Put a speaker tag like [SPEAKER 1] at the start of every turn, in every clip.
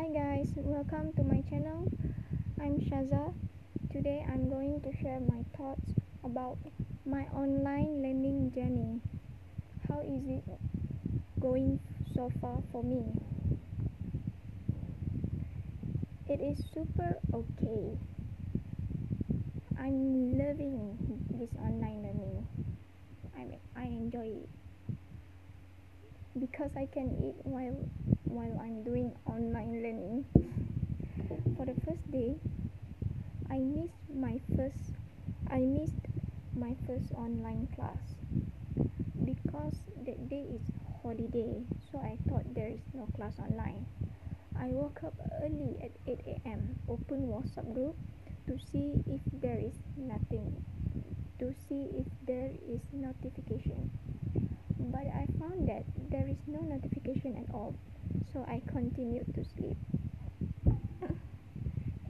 [SPEAKER 1] Hi guys, welcome to my channel. I'm Shaza. Today I'm going to share my thoughts about my online learning journey. How is it going so far for me? It is super okay. I'm loving this online learning. I I enjoy it because I can eat while while I'm doing online learning. For the first day, I missed my first I missed my first online class because that day is holiday, so I thought there is no class online. I woke up early at 8 a.m. Open WhatsApp group to see if there is nothing to see if there is notification found that there is no notification at all, so I continued to sleep.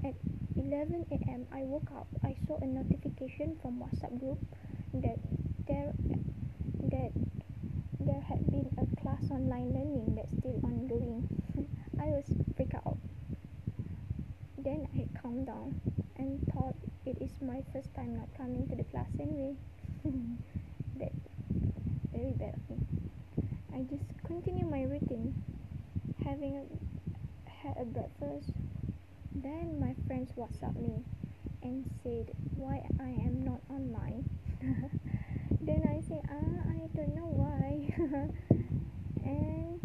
[SPEAKER 1] At 11 a.m., I woke up. I saw a notification from WhatsApp group that there that there had been a class online learning that's still ongoing. I was freaked out. Then I calmed down and thought it is my first time not coming to the class anyway. that very bad of me. I just continue my routine, having a, had a breakfast. Then my friends WhatsApp me and said why I am not online. then I say ah I don't know why. and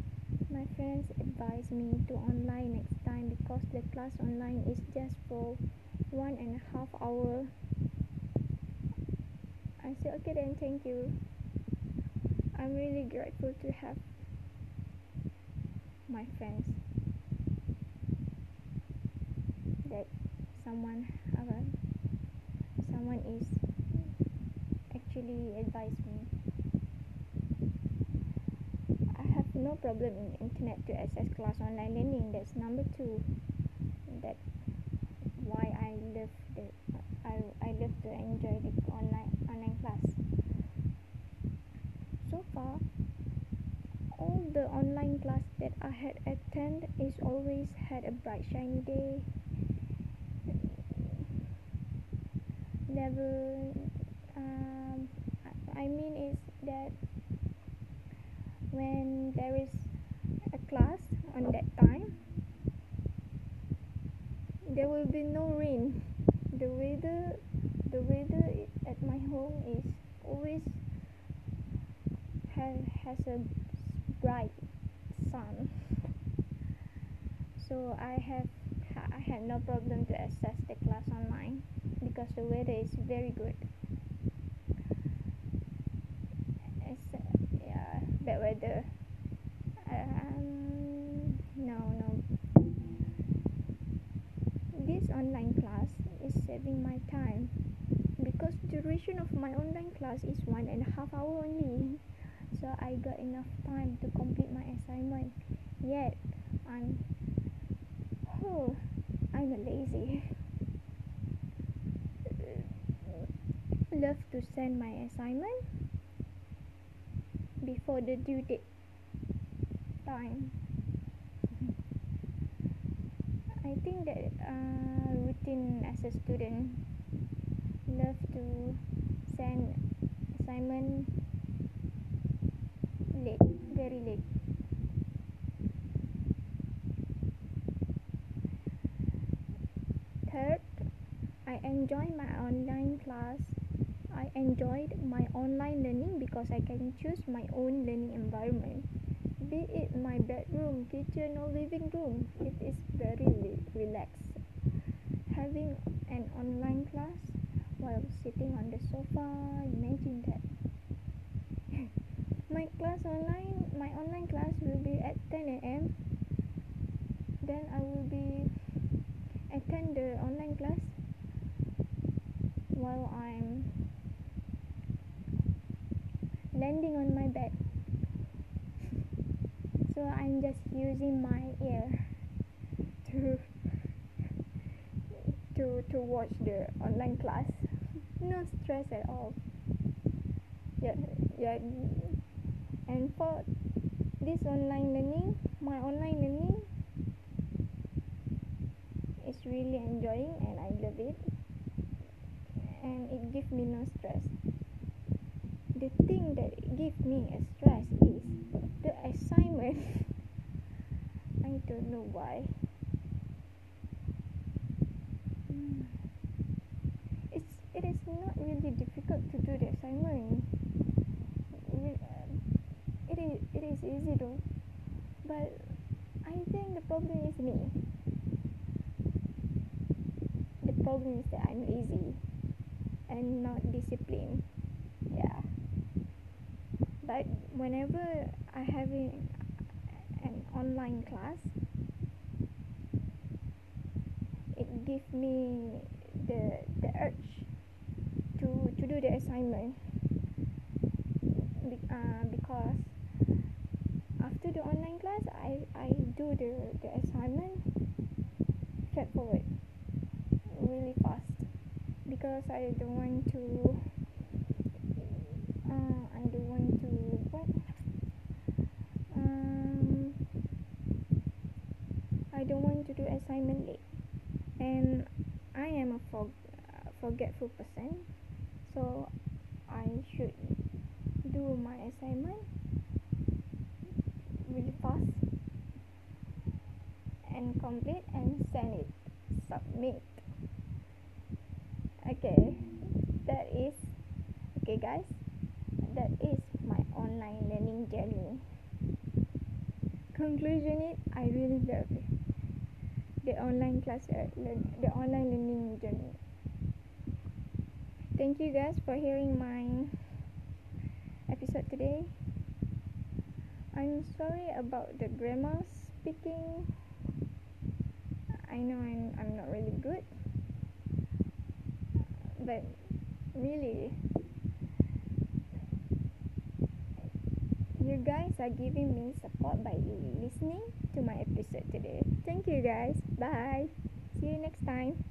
[SPEAKER 1] my friends advised me to online next time because the class online is just for one and a half hour. I said okay then thank you. I'm really grateful to have my friends that someone uh, someone is actually advised me. I have no problem in internet to access class online learning. That's number two. That why I love the I, I love to enjoy the online online class. So far all the online class that I had attended is always had a bright shiny day never um, I mean is that when there is a class on that time there will be no rain. The weather the weather at my home is always has, has a bright sun. So I have I had no problem to access the class online because the weather is very good. It's, yeah bad weather um, no no. This online class is saving my time because duration of my online class is one and a half hour only. So I got enough time to complete my assignment. Yet, I'm oh, I'm lazy. Love to send my assignment before the due date time. I think that uh, routine as a student love to send assignment late, very late. Third, I enjoy my online class. I enjoyed my online learning because I can choose my own learning environment. Be it my bedroom, kitchen, or living room, it is very relaxed. Having an online class while sitting on the sofa, imagine that my class online my online class will be at 10 a.m then i will be attend the online class while i'm landing on my bed. So i'm just using my ear to to to watch the online class. No stress at all. Yeah yeah. And for this online learning my online learning is really enjoying and I love it and it gives me no stress. The thing that gives me a stress is the assignment. I don't know why. Hmm. it's it is not really difficult to do the assignment. It is it is easy though. But I think the problem is me. The problem is that I'm lazy and not disciplined yeah. But whenever I having an online class it gives me the the urge to to do the assignment. Be, uh, because after the online class I I do the the assignment straightforward really fast because I don't want to uh, I don't want to what? Um, I don't want to do assignment late. And I am a for, uh, forgetful person so I should do my assignment really fast and complete and send it submit okay. That is okay guys. That is my online learning journey. Conclusion it i really love it. The online class uh, the online learning journey. Thank you guys for hearing my episode today. I'm sorry about the grammar speaking. I know i'm, I'm not really good but really you guys are giving me support by listening to my episode today. Thank you guys. Bye. See you next time